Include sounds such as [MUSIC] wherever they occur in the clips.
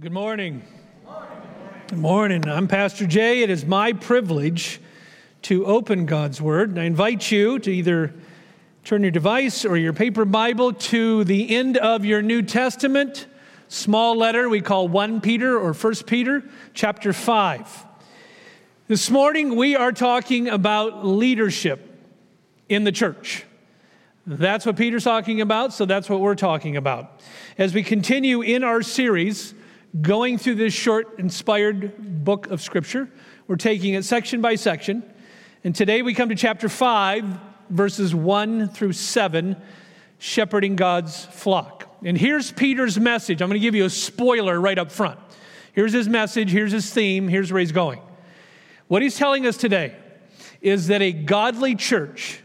Good morning. Good morning. I'm Pastor Jay. It is my privilege to open God's Word. And I invite you to either turn your device or your paper Bible to the end of your New Testament, small letter we call 1 Peter or 1 Peter, chapter 5. This morning we are talking about leadership in the church. That's what Peter's talking about, so that's what we're talking about. As we continue in our series, going through this short, inspired book of Scripture. We're taking it section by section. And today we come to chapter 5, verses 1 through 7, shepherding God's flock. And here's Peter's message. I'm going to give you a spoiler right up front. Here's his message, here's his theme, here's where he's going. What he's telling us today is that a godly church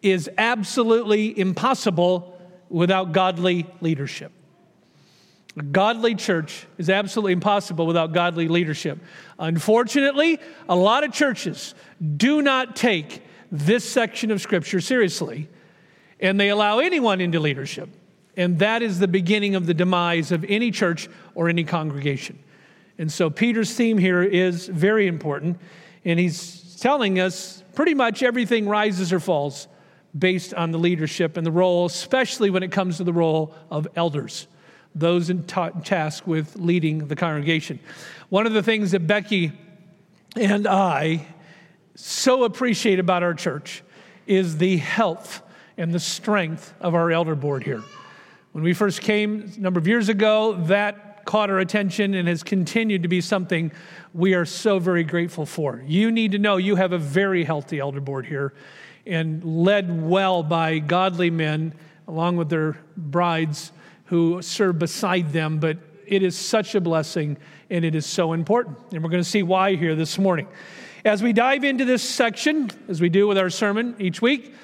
is absolutely impossible without godly leadership. A godly church is absolutely impossible without godly leadership. Unfortunately, a lot of churches do not take this section of Scripture seriously, and they allow anyone into leadership. And that is the beginning of the demise of any church or any congregation. And so Peter's theme here is very important, and he's telling us pretty much everything rises or falls based on the leadership and the role, especially when it comes to the role of elders those in ta- task with leading the congregation. One of the things that Becky and I so appreciate about our church is the health and the strength of our elder board here. When we first came a number of years ago, that caught our attention and has continued to be something we are so very grateful for. You need to know you have a very healthy elder board here and led well by godly men along with their brides who serve beside them, but it is such a blessing and it is so important. And we're going to see why here this morning. As we dive into this section, as we do with our sermon each week,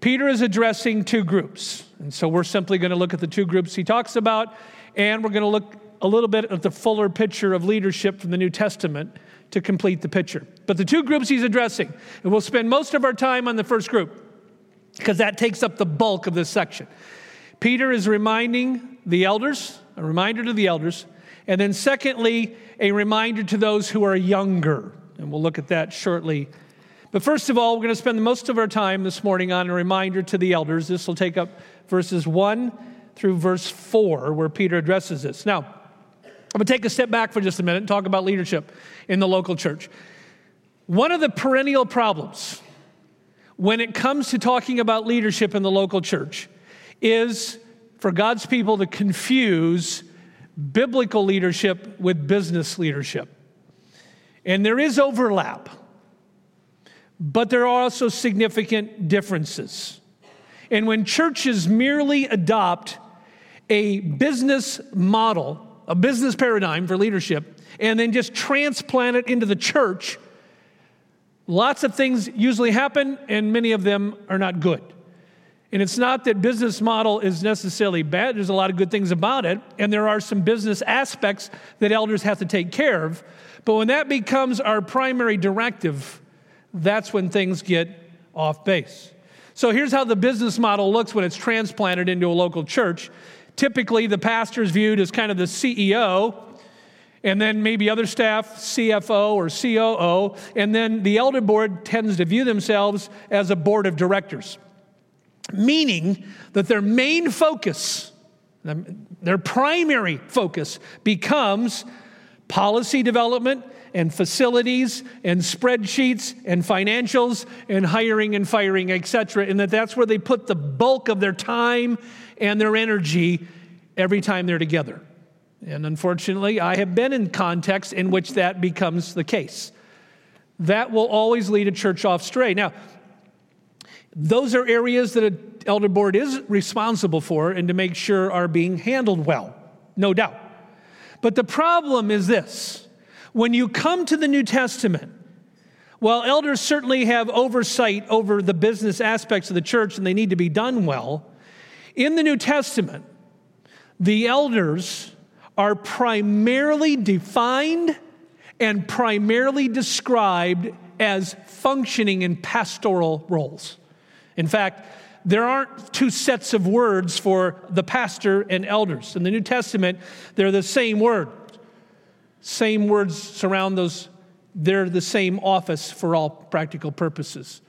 Peter is addressing two groups. And so we're simply going to look at the two groups he talks about, and we're going to look a little bit at the fuller picture of leadership from the New Testament to complete the picture. But the two groups he's addressing, and we'll spend most of our time on the first group because that takes up the bulk of this section. Peter is reminding the elders, a reminder to the elders, and then secondly, a reminder to those who are younger. And we'll look at that shortly. But first of all, we're going to spend most of our time this morning on a reminder to the elders. This will take up verses 1 through verse 4, where Peter addresses this. Now, I'm going to take a step back for just a minute and talk about leadership in the local church. One of the perennial problems when it comes to talking about leadership in the local church is for God's people to confuse biblical leadership with business leadership. And there is overlap, but there are also significant differences. And when churches merely adopt a business model, a business paradigm for leadership, and then just transplant it into the church, lots of things usually happen, and many of them are not good. And it's not that business model is necessarily bad. There's a lot of good things about it, and there are some business aspects that elders have to take care of. But when that becomes our primary directive, that's when things get off base. So here's how the business model looks when it's transplanted into a local church. Typically, the pastor is viewed as kind of the CEO, and then maybe other staff, CFO or COO, and then the elder board tends to view themselves as a board of directors meaning that their main focus, their primary focus, becomes policy development and facilities and spreadsheets and financials and hiring and firing, etc. And that that's where they put the bulk of their time and their energy every time they're together. And unfortunately, I have been in contexts in which that becomes the case. That will always lead a church off stray. Now, those are areas that an elder board is responsible for and to make sure are being handled well, no doubt. But the problem is this when you come to the New Testament, while elders certainly have oversight over the business aspects of the church and they need to be done well, in the New Testament, the elders are primarily defined and primarily described as functioning in pastoral roles. In fact, there aren't two sets of words for the pastor and elders. In the New Testament, they're the same word. Same words surround those, they're the same office for all practical purposes.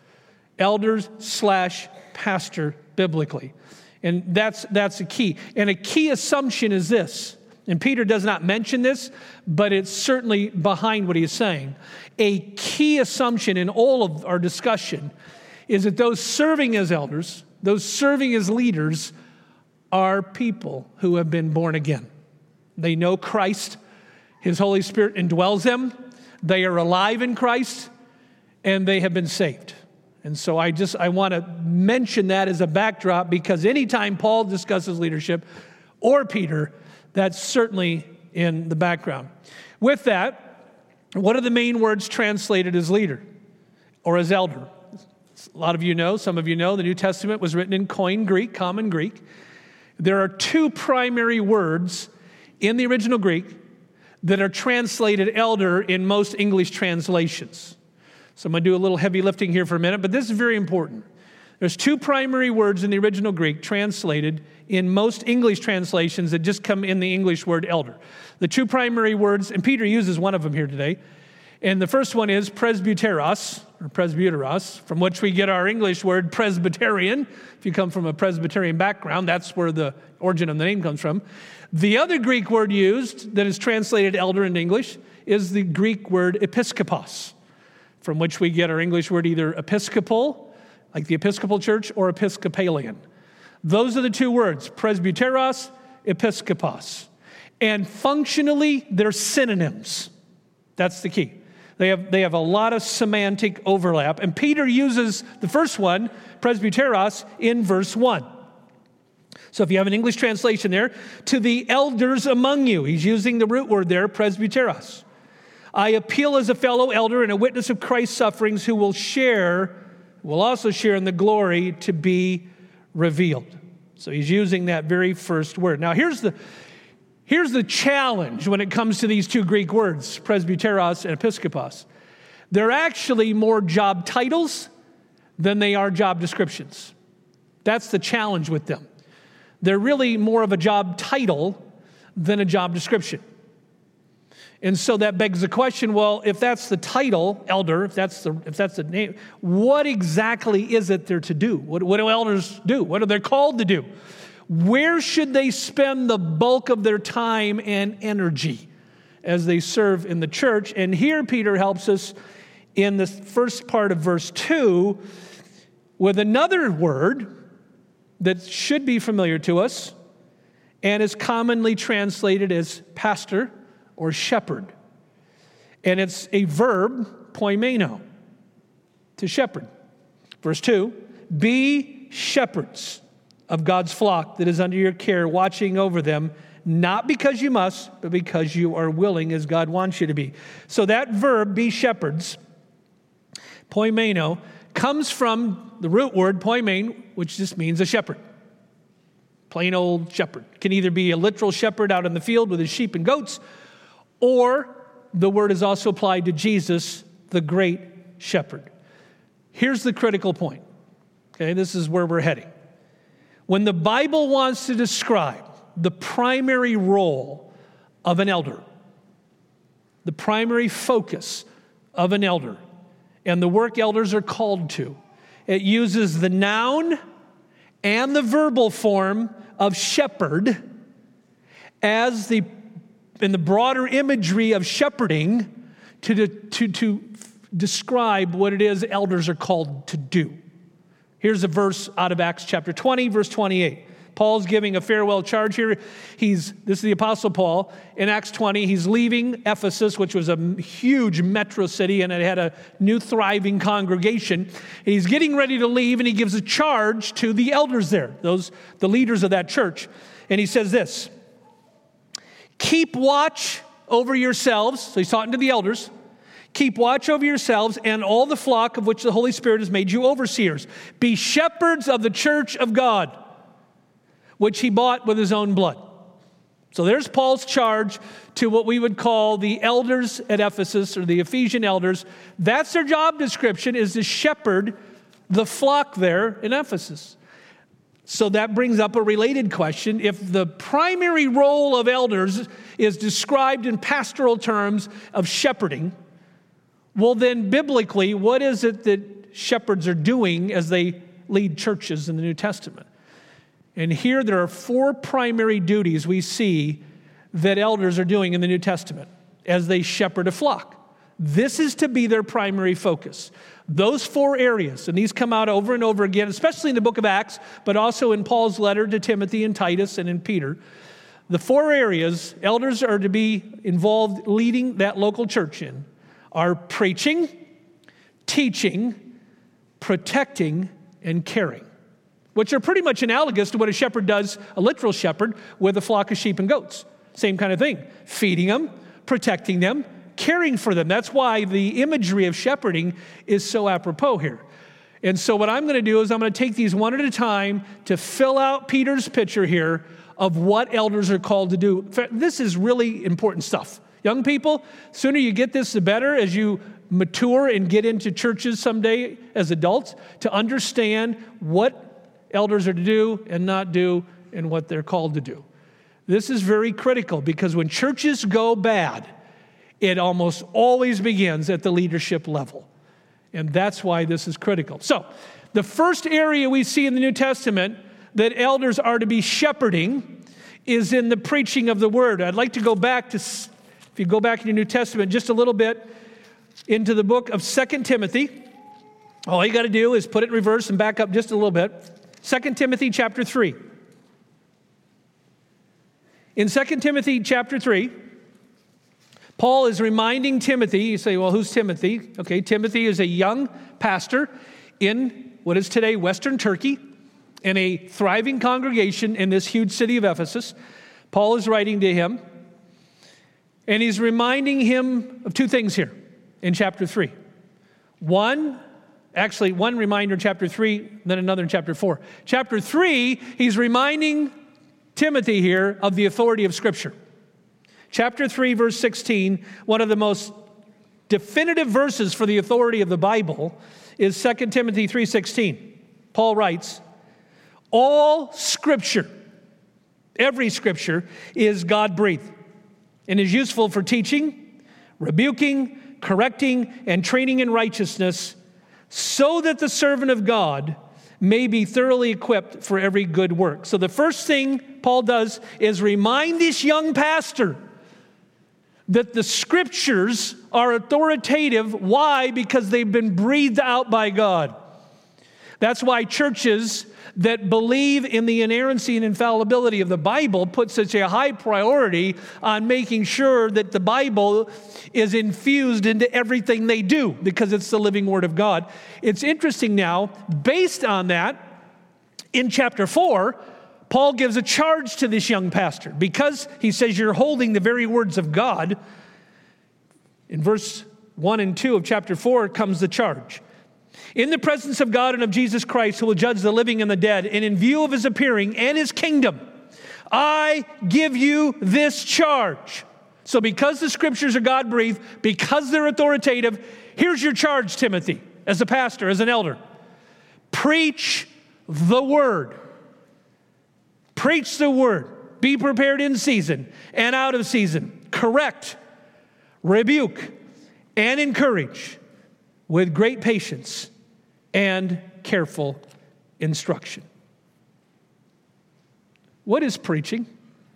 Elders slash pastor biblically. And that's, that's a key. And a key assumption is this, and Peter does not mention this, but it's certainly behind what he is saying. A key assumption in all of our discussion is that those serving as elders, those serving as leaders, are people who have been born again. They know Christ, His Holy Spirit indwells them, they are alive in Christ, and they have been saved. And so I just I want to mention that as a backdrop because anytime Paul discusses leadership or Peter, that's certainly in the background. With that, what are the main words translated as leader or as elder? A lot of you know, some of you know, the New Testament was written in Koine Greek, common Greek. There are two primary words in the original Greek that are translated elder in most English translations. So I'm going to do a little heavy lifting here for a minute, but this is very important. There's two primary words in the original Greek translated in most English translations that just come in the English word elder. The two primary words, and Peter uses one of them here today. And the first one is presbyteros, or presbyteros, from which we get our English word Presbyterian. If you come from a Presbyterian background, that's where the origin of the name comes from. The other Greek word used that is translated elder in English is the Greek word episkopos from which we get our English word either episcopal, like the Episcopal Church, or Episcopalian. Those are the two words, presbyteros, episkopos. And functionally, they're synonyms. That's the key. They have, they have a lot of semantic overlap. And Peter uses the first one, presbyteros, in verse 1. So if you have an English translation there, to the elders among you, he's using the root word there, presbyteros. I appeal as a fellow elder and a witness of Christ's sufferings who will share, will also share in the glory to be revealed. So he's using that very first word. Now here's the here's the challenge when it comes to these two Greek words, presbyteros and episkopos. They're actually more job titles than they are job descriptions. That's the challenge with them. They're really more of a job title than a job description. And so that begs the question well, if that's the title, elder, if that's the, if that's the name, what exactly is it they're to do? What, what do elders do? What are they called to do? Where should they spend the bulk of their time and energy as they serve in the church? And here Peter helps us in the first part of verse 2 with another word that should be familiar to us and is commonly translated as pastor or shepherd. And it's a verb, poimeno, to shepherd. Verse 2 Be shepherds of God's flock that is under your care, watching over them, not because you must, but because you are willing as God wants you to be. So that verb, be shepherds, poimeno, comes from the root word poimen, which just means a shepherd. Plain old shepherd. Can either be a literal shepherd out in the field with his sheep and goats, or the word is also applied to Jesus, the great shepherd. Here's the critical point. Okay, this is where we're heading. When the Bible wants to describe the primary role of an elder, the primary focus of an elder, and the work elders are called to, it uses the noun and the verbal form of shepherd as the in the broader imagery of shepherding to, to, to describe what it is elders are called to do. Here's a verse out of Acts chapter 20, verse 28. Paul's giving a farewell charge here. He's this is the apostle Paul in Acts 20. He's leaving Ephesus, which was a huge metro city and it had a new thriving congregation. He's getting ready to leave and he gives a charge to the elders there, those the leaders of that church. And he says this: Keep watch over yourselves. So he's talking to the elders. Keep watch over yourselves and all the flock of which the Holy Spirit has made you overseers. Be shepherds of the church of God, which he bought with his own blood. So there's Paul's charge to what we would call the elders at Ephesus or the Ephesian elders. That's their job description is to shepherd the flock there in Ephesus. So that brings up a related question. If the primary role of elders is described in pastoral terms of shepherding, well, then biblically, what is it that shepherds are doing as they lead churches in the New Testament? And here there are four primary duties we see that elders are doing in the New Testament as they shepherd a flock. This is to be their primary focus. Those four areas, and these come out over and over again, especially in the book of Acts, but also in Paul's letter to Timothy and Titus and in Peter. The four areas elders are to be involved leading that local church in are preaching, teaching, protecting, and caring, which are pretty much analogous to what a shepherd does, a literal shepherd, with a flock of sheep and goats. Same kind of thing feeding them, protecting them, caring for them. That's why the imagery of shepherding is so apropos here. And so, what I'm going to do is I'm going to take these one at a time to fill out Peter's picture here of what elders are called to do. This is really important stuff. Young people, sooner you get this, the better as you mature and get into churches someday as adults to understand what elders are to do and not do and what they're called to do. This is very critical because when churches go bad, it almost always begins at the leadership level. And that's why this is critical. So, the first area we see in the New Testament that elders are to be shepherding is in the preaching of the word. I'd like to go back to, if you go back in your New Testament just a little bit, into the book of Second Timothy. All you got to do is put it in reverse and back up just a little bit. Second Timothy chapter 3. In Second Timothy chapter 3, Paul is reminding Timothy, you say, well, who's Timothy? Okay, Timothy is a young pastor in what is today Western Turkey, in a thriving congregation in this huge city of Ephesus. Paul is writing to him, and he's reminding him of two things here in chapter 3. One, actually, one reminder in chapter 3, then another in chapter 4. Chapter 3, he's reminding Timothy here of the authority of Scripture. Chapter 3, verse 16, one of the most definitive verses for the authority of the Bible is 2 Timothy 3:16. Paul writes, "All scripture, every scripture is God-breathed and is useful for teaching, rebuking, correcting, and training in righteousness, so that the servant of God may be thoroughly equipped for every good work." So the first thing Paul does is remind this young pastor that the scriptures are authoritative. Why? Because they've been breathed out by God. That's why churches that believe in the inerrancy and infallibility of the Bible put such a high priority on making sure that the Bible is infused into everything they do because it's the living Word of God. It's interesting now, based on that, in chapter 4, Paul gives a charge to this young pastor because he says, You're holding the very words of God. In verse 1 and 2 of chapter 4 comes the charge. In the presence of God and of Jesus Christ, who will judge the living and the dead, and in view of his appearing and his kingdom, I give you this charge. So, because the scriptures are God breathed, because they're authoritative, here's your charge, Timothy, as a pastor, as an elder preach the word. Preach the word. Be prepared in season and out of season. Correct, rebuke, and encourage with great patience and careful instruction. What is preaching?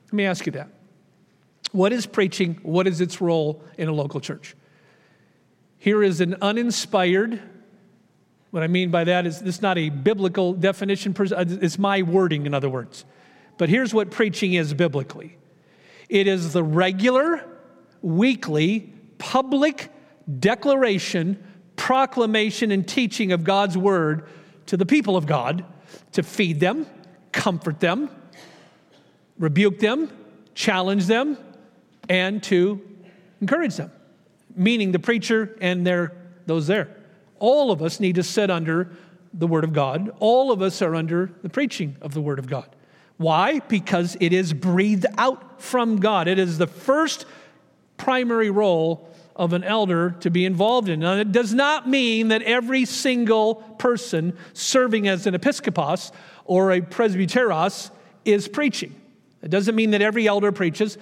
Let me ask you that. What is preaching? What is its role in a local church? Here is an uninspired, what I mean by that is this is not a biblical definition, it's my wording, in other words. But here's what preaching is biblically it is the regular, weekly, public declaration, proclamation, and teaching of God's word to the people of God to feed them, comfort them, rebuke them, challenge them, and to encourage them. Meaning the preacher and their, those there. All of us need to sit under the Word of God. All of us are under the preaching of the Word of God. Why? Because it is breathed out from God. It is the first primary role of an elder to be involved in. Now, it does not mean that every single person serving as an episkopos or a presbyteros is preaching. It doesn't mean that every elder preaches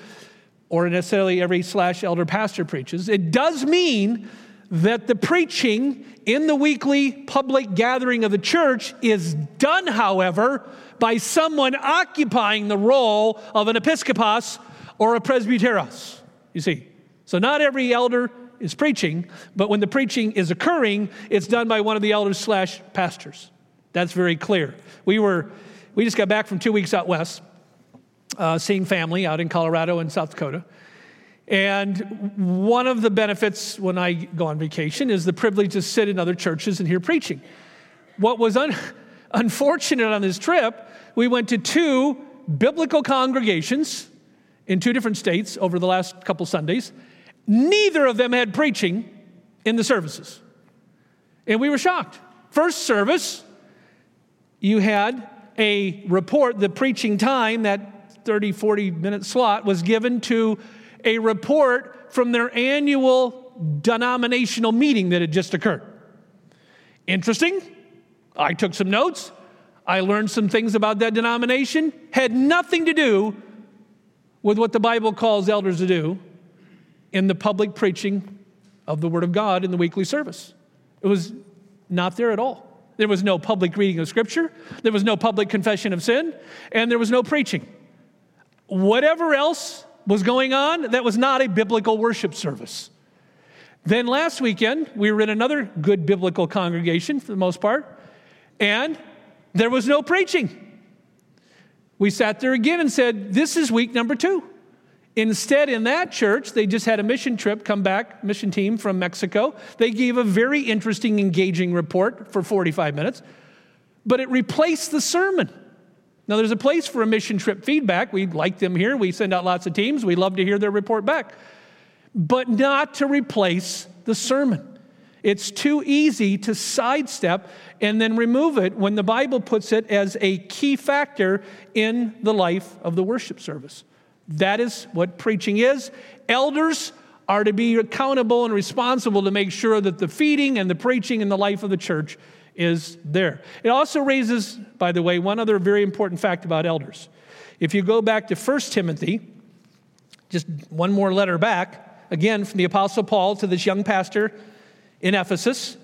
or necessarily every slash elder pastor preaches. It does mean that the preaching in the weekly public gathering of the church is done, however, by someone occupying the role of an episkopos or a presbyteros. You see, so not every elder is preaching, but when the preaching is occurring, it's done by one of the elders slash pastors. That's very clear. We were, we just got back from two weeks out west, uh, seeing family out in Colorado and South Dakota. And one of the benefits when I go on vacation is the privilege to sit in other churches and hear preaching. What was un- [LAUGHS] unfortunate on this trip, we went to two biblical congregations in two different states over the last couple Sundays. Neither of them had preaching in the services. And we were shocked. First service, you had a report, the preaching time, that 30, 40 minute slot was given to a report from their annual denominational meeting that had just occurred. Interesting. I took some notes. I learned some things about that denomination. Had nothing to do with what the Bible calls elders to do in the public preaching of the Word of God in the weekly service. It was not there at all. There was no public reading of Scripture, there was no public confession of sin, and there was no preaching. Whatever else was going on, that was not a biblical worship service. Then last weekend, we were in another good biblical congregation for the most part, and there was no preaching. We sat there again and said, This is week number two. Instead, in that church, they just had a mission trip come back, mission team from Mexico. They gave a very interesting, engaging report for 45 minutes, but it replaced the sermon. Now, there's a place for a mission trip feedback. We like them here. We send out lots of teams. We love to hear their report back, but not to replace the sermon. It's too easy to sidestep and then remove it when the Bible puts it as a key factor in the life of the worship service. That is what preaching is. Elders are to be accountable and responsible to make sure that the feeding and the preaching and the life of the church is there. It also raises, by the way, one other very important fact about elders. If you go back to 1 Timothy, just one more letter back, again from the Apostle Paul to this young pastor in Ephesus.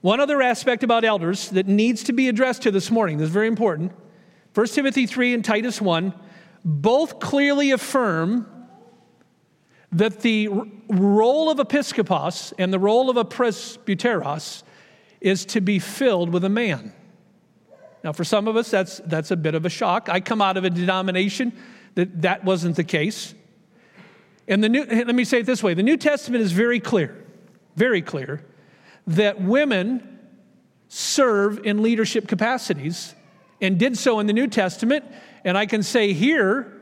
One other aspect about elders that needs to be addressed to this morning, this is very important. 1 Timothy 3 and Titus 1 both clearly affirm that the role of episkopos and the role of a presbyteros is to be filled with a man. Now, for some of us, that's, that's a bit of a shock. I come out of a denomination that that wasn't the case. And the new, let me say it this way the New Testament is very clear very clear that women serve in leadership capacities and did so in the New Testament. And I can say here,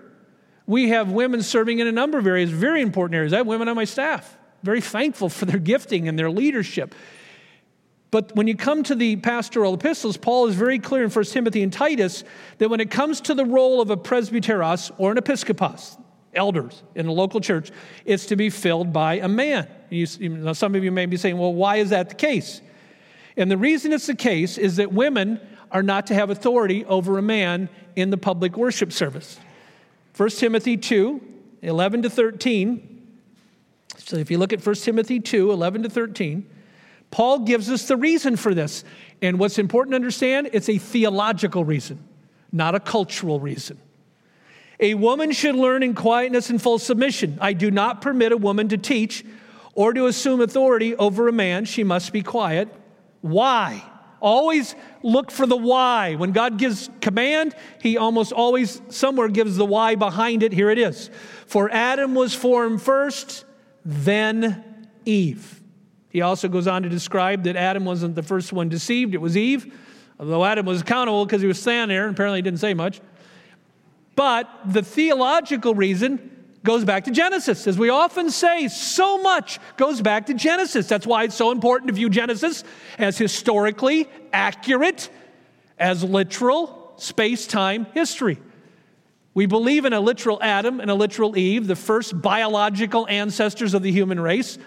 we have women serving in a number of areas, very important areas. I have women on my staff, very thankful for their gifting and their leadership. But when you come to the pastoral epistles, Paul is very clear in 1 Timothy and Titus that when it comes to the role of a presbyteros or an episkopos, elders in a local church, it's to be filled by a man. You, some of you may be saying, well, why is that the case? And the reason it's the case is that women are not to have authority over a man in the public worship service. 1 Timothy 2, 11 to 13. So if you look at 1 Timothy 2, 11 to 13, Paul gives us the reason for this. And what's important to understand, it's a theological reason, not a cultural reason. A woman should learn in quietness and full submission. I do not permit a woman to teach or to assume authority over a man. She must be quiet. Why? Always look for the why. When God gives command, he almost always somewhere gives the why behind it. Here it is. For Adam was formed first, then Eve. He also goes on to describe that Adam wasn't the first one deceived, it was Eve. Although Adam was accountable because he was standing there and apparently didn't say much. But the theological reason goes back to Genesis. As we often say, so much goes back to Genesis. That's why it's so important to view Genesis as historically accurate, as literal space time history. We believe in a literal Adam and a literal Eve, the first biological ancestors of the human race.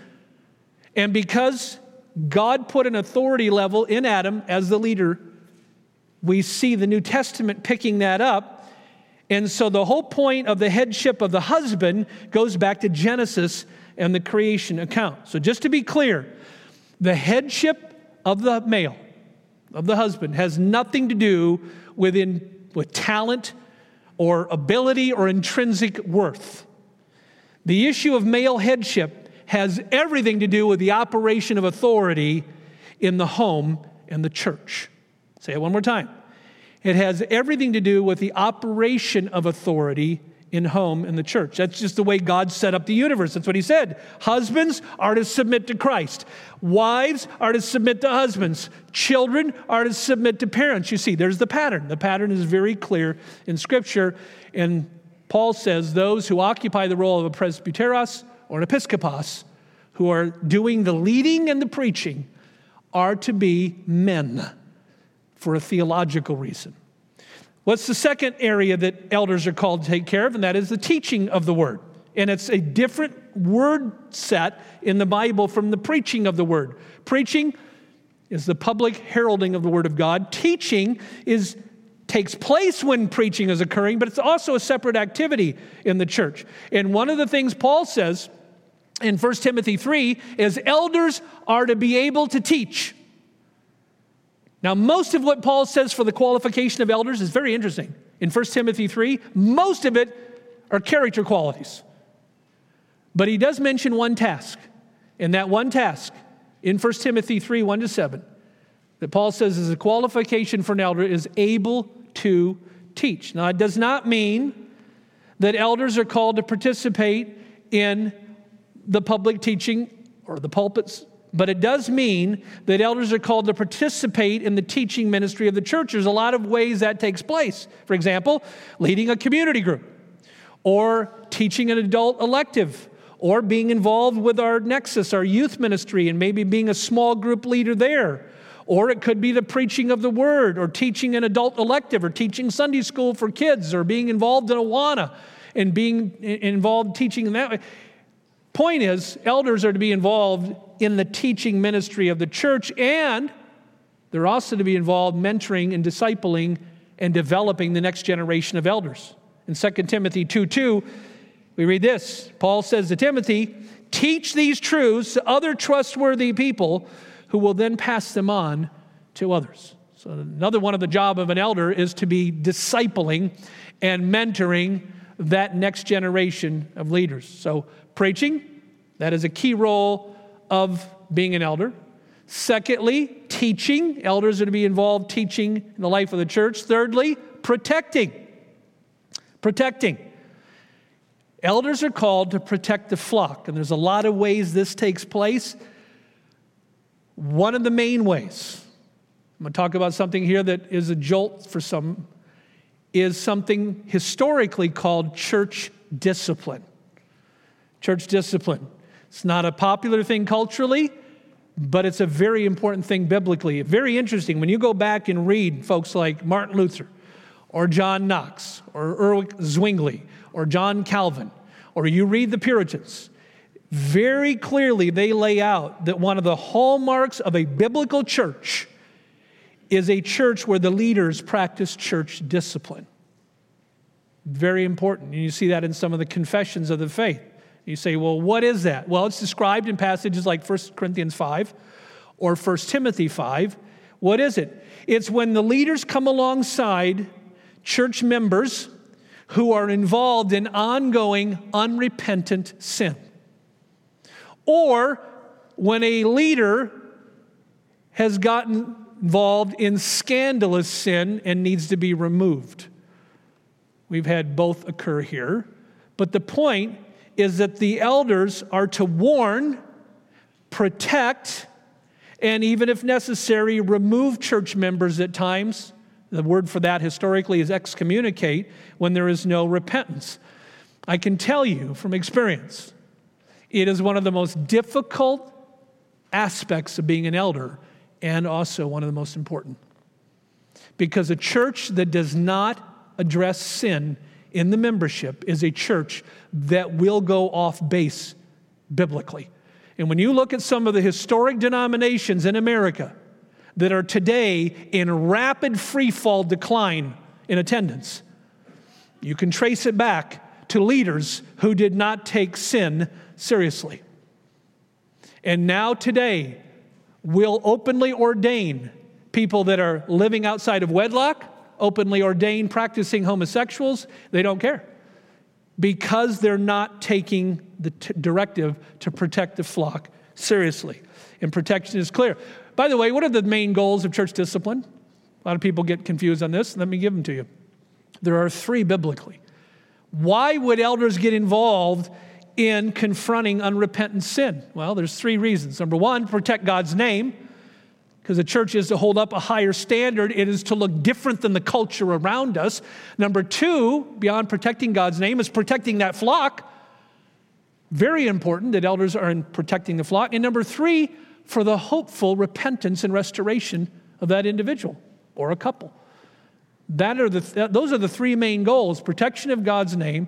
And because God put an authority level in Adam as the leader, we see the New Testament picking that up. And so the whole point of the headship of the husband goes back to Genesis and the creation account. So just to be clear, the headship of the male, of the husband, has nothing to do with, in, with talent or ability or intrinsic worth. The issue of male headship has everything to do with the operation of authority in the home and the church. Say it one more time. It has everything to do with the operation of authority in home and the church. That's just the way God set up the universe. That's what he said. Husbands are to submit to Christ. Wives are to submit to husbands. Children are to submit to parents. You see, there's the pattern. The pattern is very clear in Scripture. And Paul says those who occupy the role of a presbyteros or an episkopos, who are doing the leading and the preaching, are to be men for a theological reason. What's the second area that elders are called to take care of? And that is the teaching of the word. And it's a different word set in the Bible from the preaching of the word. Preaching is the public heralding of the word of God. Teaching is takes place when preaching is occurring, but it's also a separate activity in the church. And one of the things Paul says in 1 Timothy 3 is elders are to be able to teach. Now, most of what Paul says for the qualification of elders is very interesting. In 1 Timothy 3, most of it are character qualities. But he does mention one task. And that one task in 1 Timothy 3 1 to 7, that Paul says is a qualification for an elder is able to teach. Now, it does not mean that elders are called to participate in the public teaching or the pulpits but it does mean that elders are called to participate in the teaching ministry of the church. There's a lot of ways that takes place. For example, leading a community group, or teaching an adult elective, or being involved with our Nexus, our youth ministry, and maybe being a small group leader there. Or it could be the preaching of the word, or teaching an adult elective, or teaching Sunday school for kids, or being involved in Awana and being involved teaching in that way. Point is, elders are to be involved in the teaching ministry of the church, and they're also to be involved mentoring and discipling and developing the next generation of elders. In 2 Timothy 2 2, we read this Paul says to Timothy, Teach these truths to other trustworthy people who will then pass them on to others. So, another one of the job of an elder is to be discipling and mentoring that next generation of leaders. So, Preaching, that is a key role of being an elder. Secondly, teaching. Elders are to be involved teaching in the life of the church. Thirdly, protecting. Protecting. Elders are called to protect the flock, and there's a lot of ways this takes place. One of the main ways, I'm going to talk about something here that is a jolt for some, is something historically called church discipline church discipline. It's not a popular thing culturally, but it's a very important thing biblically. Very interesting. When you go back and read folks like Martin Luther or John Knox or Ulrich Zwingli or John Calvin, or you read the Puritans, very clearly they lay out that one of the hallmarks of a biblical church is a church where the leaders practice church discipline. Very important. And you see that in some of the confessions of the faith. You say, well, what is that? Well, it's described in passages like 1 Corinthians 5 or 1 Timothy 5. What is it? It's when the leaders come alongside church members who are involved in ongoing unrepentant sin. Or when a leader has gotten involved in scandalous sin and needs to be removed. We've had both occur here. But the point is that the elders are to warn, protect, and even if necessary, remove church members at times. The word for that historically is excommunicate when there is no repentance. I can tell you from experience, it is one of the most difficult aspects of being an elder and also one of the most important. Because a church that does not address sin in the membership is a church that will go off base biblically. And when you look at some of the historic denominations in America that are today in rapid free fall decline in attendance, you can trace it back to leaders who did not take sin seriously. And now, today, will openly ordain people that are living outside of wedlock, openly ordained practicing homosexuals. They don't care because they're not taking the t- directive to protect the flock seriously. And protection is clear. By the way, what are the main goals of church discipline? A lot of people get confused on this. Let me give them to you. There are three biblically. Why would elders get involved in confronting unrepentant sin? Well, there's three reasons. Number one, protect God's name, because the church is to hold up a higher standard. It is to look different than the culture around us. Number two, beyond protecting God's name, is protecting that flock. Very important that elders are in protecting the flock. And number three, for the hopeful repentance and restoration of that individual or a couple. That are the, those are the three main goals protection of God's name,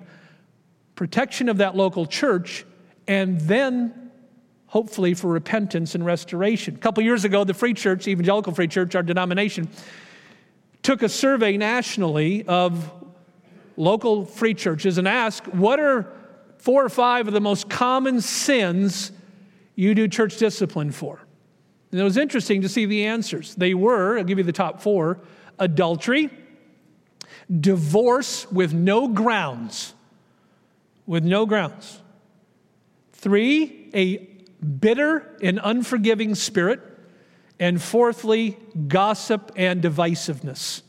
protection of that local church, and then hopefully for repentance and restoration. A couple years ago, the Free Church, Evangelical Free Church, our denomination, took a survey nationally of local free churches and asked, What are four or five of the most common sins you do church discipline for? And it was interesting to see the answers. They were, I'll give you the top four adultery, divorce with no grounds, with no grounds. Three, a bitter and unforgiving spirit. And fourthly, gossip and divisiveness.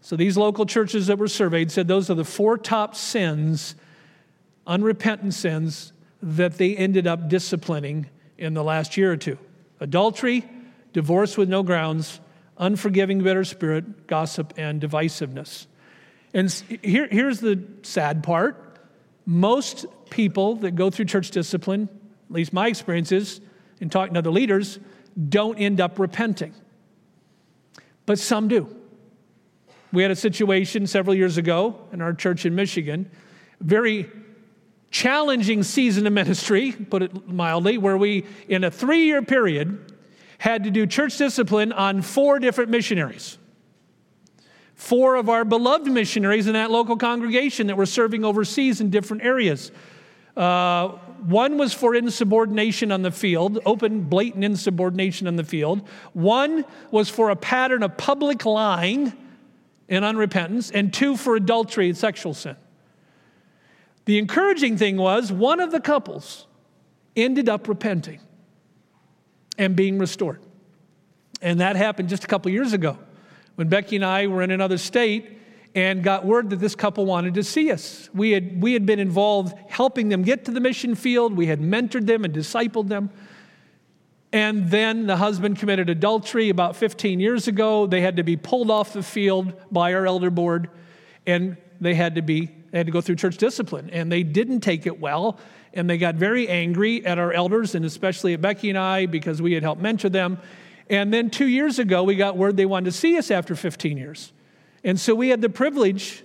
So these local churches that were surveyed said those are the four top sins unrepentant sins that they ended up disciplining in the last year or two adultery, divorce with no grounds, unforgiving, bitter spirit, gossip, and divisiveness. And here, here's the sad part most people that go through church discipline, at least my experience is in talking to other leaders, don't end up repenting. But some do. We had a situation several years ago in our church in Michigan, very challenging season of ministry, put it mildly, where we, in a three year period, had to do church discipline on four different missionaries. Four of our beloved missionaries in that local congregation that were serving overseas in different areas. Uh, one was for insubordination on the field, open, blatant insubordination on the field. One was for a pattern of public lying and unrepentance, and two for adultery and sexual sin. The encouraging thing was one of the couples ended up repenting and being restored. And that happened just a couple years ago when Becky and I were in another state and got word that this couple wanted to see us. We had, we had been involved helping them get to the mission field, we had mentored them and discipled them. And then the husband committed adultery about 15 years ago. They had to be pulled off the field by our elder board, and they had to be they had to go through church discipline, and they didn't take it well. And they got very angry at our elders, and especially at Becky and I, because we had helped mentor them. And then two years ago, we got word they wanted to see us after 15 years. And so we had the privilege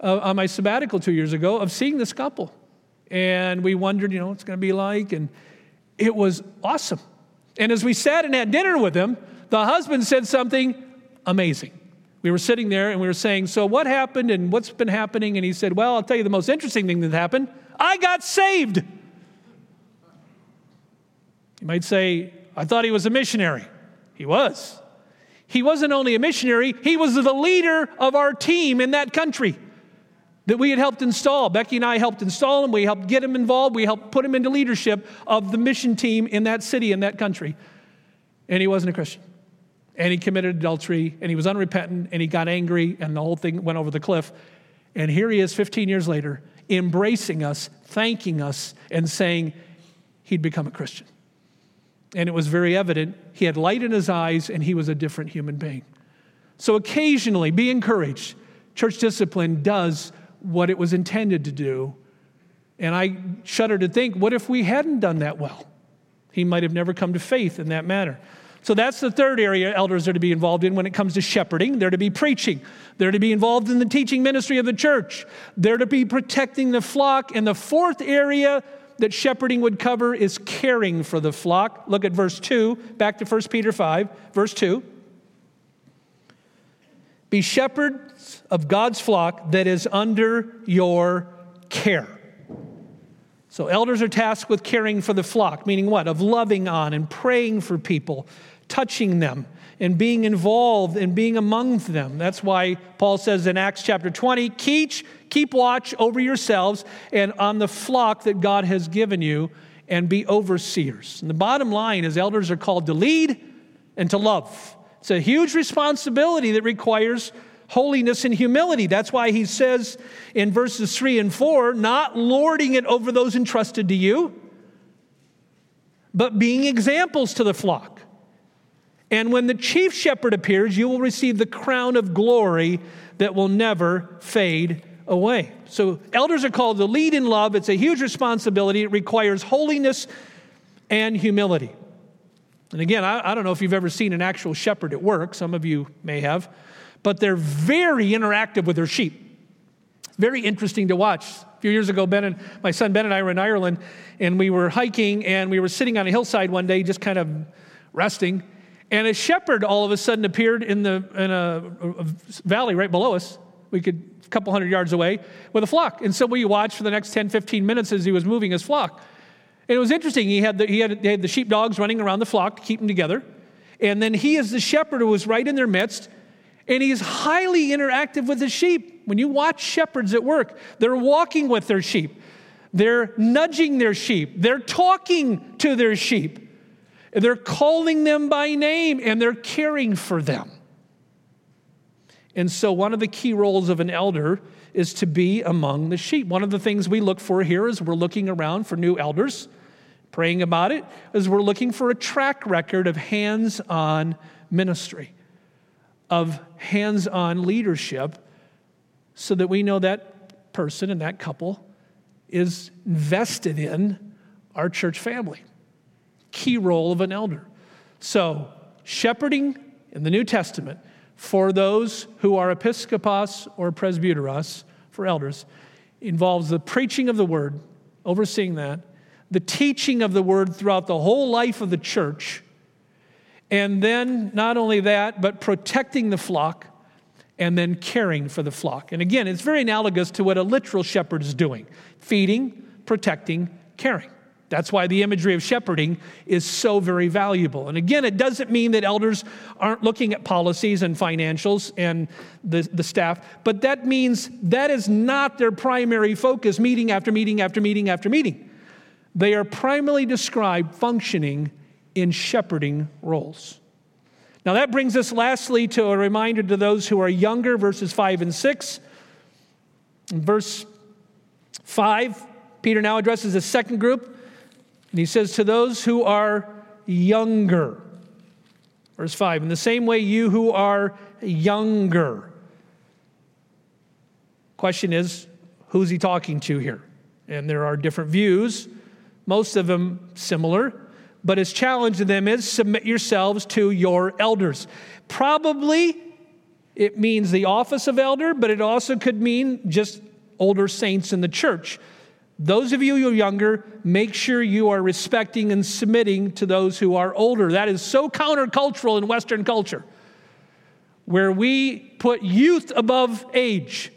uh, on my sabbatical two years ago of seeing this couple. And we wondered, you know, what's going to be like. And it was awesome. And as we sat and had dinner with them, the husband said something amazing we were sitting there and we were saying, So what happened and what's been happening? And he said, Well, I'll tell you the most interesting thing that happened. I got saved. You might say, I thought he was a missionary. He was. He wasn't only a missionary, he was the leader of our team in that country that we had helped install. Becky and I helped install him. We helped get him involved. We helped put him into leadership of the mission team in that city, in that country. And he wasn't a Christian and he committed adultery and he was unrepentant and he got angry and the whole thing went over the cliff. And here he is 15 years later, embracing us, thanking us, and saying he'd become a Christian. And it was very evident he had light in his eyes and he was a different human being. So occasionally, be encouraged. Church discipline does what it was intended to do. And I shudder to think what if we hadn't done that well? He might have never come to faith in that matter. So that's the third area elders are to be involved in when it comes to shepherding. They're to be preaching. They're to be involved in the teaching ministry of the church. They're to be protecting the flock. And the fourth area that shepherding would cover is caring for the flock. Look at verse 2, back to 1 Peter 5, verse 2. Be shepherds of God's flock that is under your care. So, elders are tasked with caring for the flock, meaning what? Of loving on and praying for people, touching them, and being involved and being among them. That's why Paul says in Acts chapter 20 keep, keep watch over yourselves and on the flock that God has given you, and be overseers. And the bottom line is, elders are called to lead and to love. It's a huge responsibility that requires holiness and humility. That's why he says in verses 3 and 4 not lording it over those entrusted to you, but being examples to the flock. And when the chief shepherd appears, you will receive the crown of glory that will never fade away. So, elders are called to lead in love. It's a huge responsibility. It requires holiness and humility. And again, I, I don't know if you've ever seen an actual shepherd at work. Some of you may have but they're very interactive with their sheep. Very interesting to watch. A few years ago, Ben and my son Ben and I were in Ireland, and we were hiking, and we were sitting on a hillside one day, just kind of resting. And a shepherd all of a sudden appeared in, the, in a, a valley right below us. We could, a couple hundred yards away, with a flock. And so we watched for the next 10, 15 minutes as he was moving his flock. And it was interesting. He had the, he had, had the sheepdogs running around the flock to keep them together. And then he, as the shepherd, was right in their midst. And he's highly interactive with his sheep. When you watch shepherds at work, they're walking with their sheep, they're nudging their sheep, they're talking to their sheep, they're calling them by name, and they're caring for them. And so, one of the key roles of an elder is to be among the sheep. One of the things we look for here is we're looking around for new elders, praying about it, is we're looking for a track record of hands on ministry of hands on leadership so that we know that person and that couple is invested in our church family. Key role of an elder. So, shepherding in the New Testament for those who are episkopos or presbyteros, for elders, involves the preaching of the word, overseeing that, the teaching of the word throughout the whole life of the church and then, not only that, but protecting the flock and then caring for the flock. And again, it's very analogous to what a literal shepherd is doing feeding, protecting, caring. That's why the imagery of shepherding is so very valuable. And again, it doesn't mean that elders aren't looking at policies and financials and the, the staff, but that means that is not their primary focus, meeting after meeting after meeting after meeting. They are primarily described functioning in shepherding roles. Now, that brings us lastly to a reminder to those who are younger, verses 5 and 6. In verse 5, Peter now addresses a second group, and he says, To those who are younger. Verse 5, in the same way, you who are younger. Question is, who's he talking to here? And there are different views, most of them similar. But his challenge to them is submit yourselves to your elders. Probably it means the office of elder, but it also could mean just older saints in the church. Those of you who are younger, make sure you are respecting and submitting to those who are older. That is so countercultural in Western culture, where we put youth above age.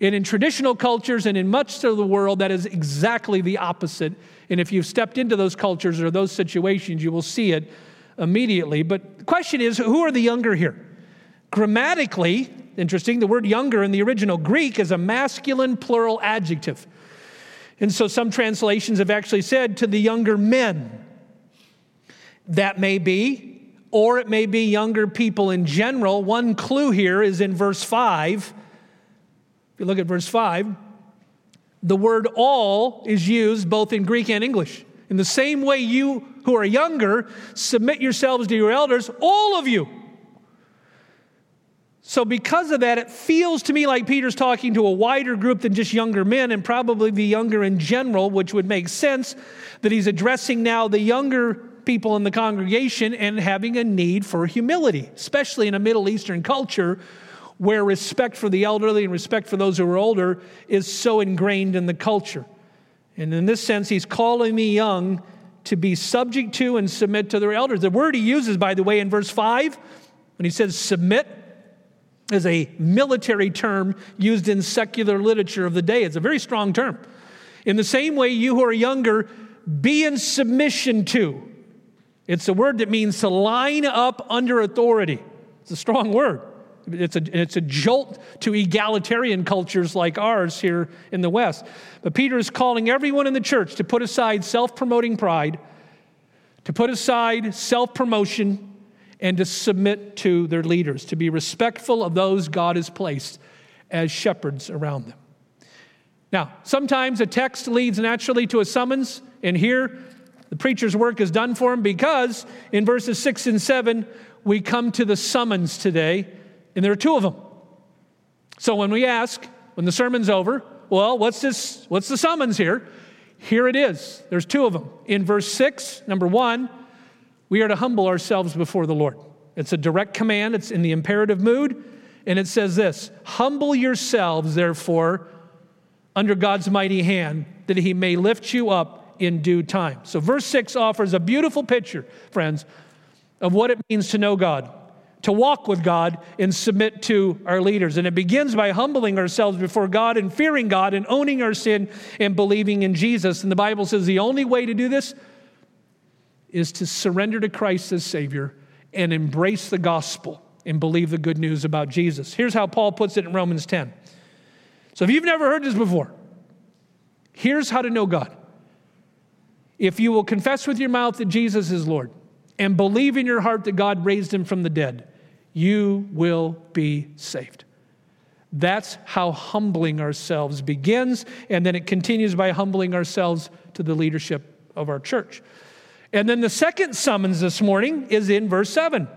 And in traditional cultures and in much of the world, that is exactly the opposite and if you've stepped into those cultures or those situations, you will see it immediately. But the question is who are the younger here? Grammatically, interesting, the word younger in the original Greek is a masculine plural adjective. And so some translations have actually said to the younger men. That may be, or it may be younger people in general. One clue here is in verse 5. If you look at verse 5, the word all is used both in Greek and English. In the same way, you who are younger, submit yourselves to your elders, all of you. So, because of that, it feels to me like Peter's talking to a wider group than just younger men, and probably the younger in general, which would make sense that he's addressing now the younger people in the congregation and having a need for humility, especially in a Middle Eastern culture where respect for the elderly and respect for those who are older is so ingrained in the culture. And in this sense, he's calling the young to be subject to and submit to their elders. The word he uses, by the way, in verse 5, when he says submit, is a military term used in secular literature of the day. It's a very strong term. In the same way, you who are younger, be in submission to. It's a word that means to line up under authority. It's a strong word. It's a, it's a jolt to egalitarian cultures like ours here in the West. But Peter is calling everyone in the church to put aside self promoting pride, to put aside self promotion, and to submit to their leaders, to be respectful of those God has placed as shepherds around them. Now, sometimes a text leads naturally to a summons, and here the preacher's work is done for him because in verses 6 and 7, we come to the summons today and there are two of them. So when we ask, when the sermon's over, well, what's this? What's the summons here? Here it is. There's two of them. In verse 6, number 1, we are to humble ourselves before the Lord. It's a direct command, it's in the imperative mood, and it says this Humble yourselves, therefore, under God's mighty hand, that he may lift you up in due time. So, verse 6 offers a beautiful picture, friends, of what it means to know God to walk with God and submit to our leaders. And it begins by humbling ourselves before God and fearing God and owning our sin and believing in Jesus. And the Bible says the only way to do this is to surrender to Christ as Savior and embrace the gospel and believe the good news about Jesus. Here's how Paul puts it in Romans 10. So if you've never heard this before, here's how to know God. If you will confess with your mouth that Jesus is Lord and believe in your heart that God raised him from the dead, you will be saved. That's how humbling ourselves begins, and then it continues by humbling ourselves to the leadership of our church. And then the second summons this morning is in verse 7.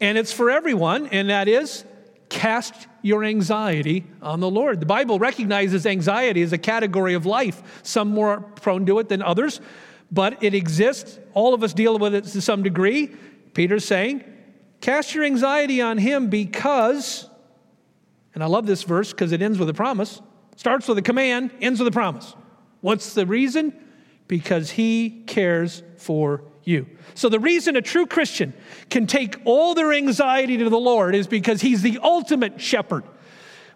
And it's for everyone, and that is cast your anxiety on the Lord. The Bible recognizes anxiety as a category of life, some more prone to it than others but it exists. All of us deal with it to some degree. Peter's saying, cast your anxiety on him because, and I love this verse because it ends with a promise, starts with a command, ends with a promise. What's the reason? Because he cares for you. So, the reason a true Christian can take all their anxiety to the Lord is because he's the ultimate shepherd.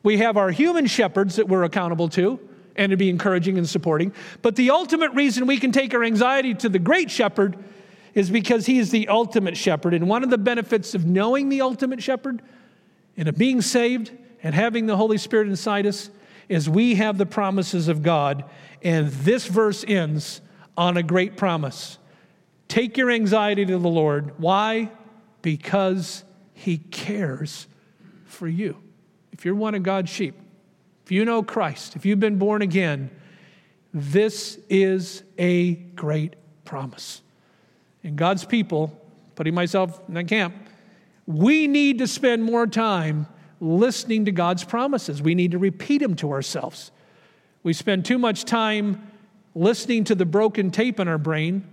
We have our human shepherds that we're accountable to, and to be encouraging and supporting. But the ultimate reason we can take our anxiety to the great shepherd is because he is the ultimate shepherd. And one of the benefits of knowing the ultimate shepherd and of being saved and having the Holy Spirit inside us is we have the promises of God. And this verse ends on a great promise. Take your anxiety to the Lord. Why? Because he cares for you. If you're one of God's sheep, if you know Christ, if you've been born again, this is a great promise. And God's people, putting myself in that camp, we need to spend more time listening to God's promises. We need to repeat them to ourselves. We spend too much time listening to the broken tape in our brain.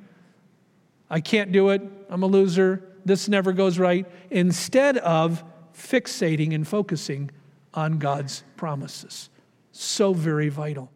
I can't do it. I'm a loser. This never goes right. Instead of fixating and focusing on God's promises. So very vital.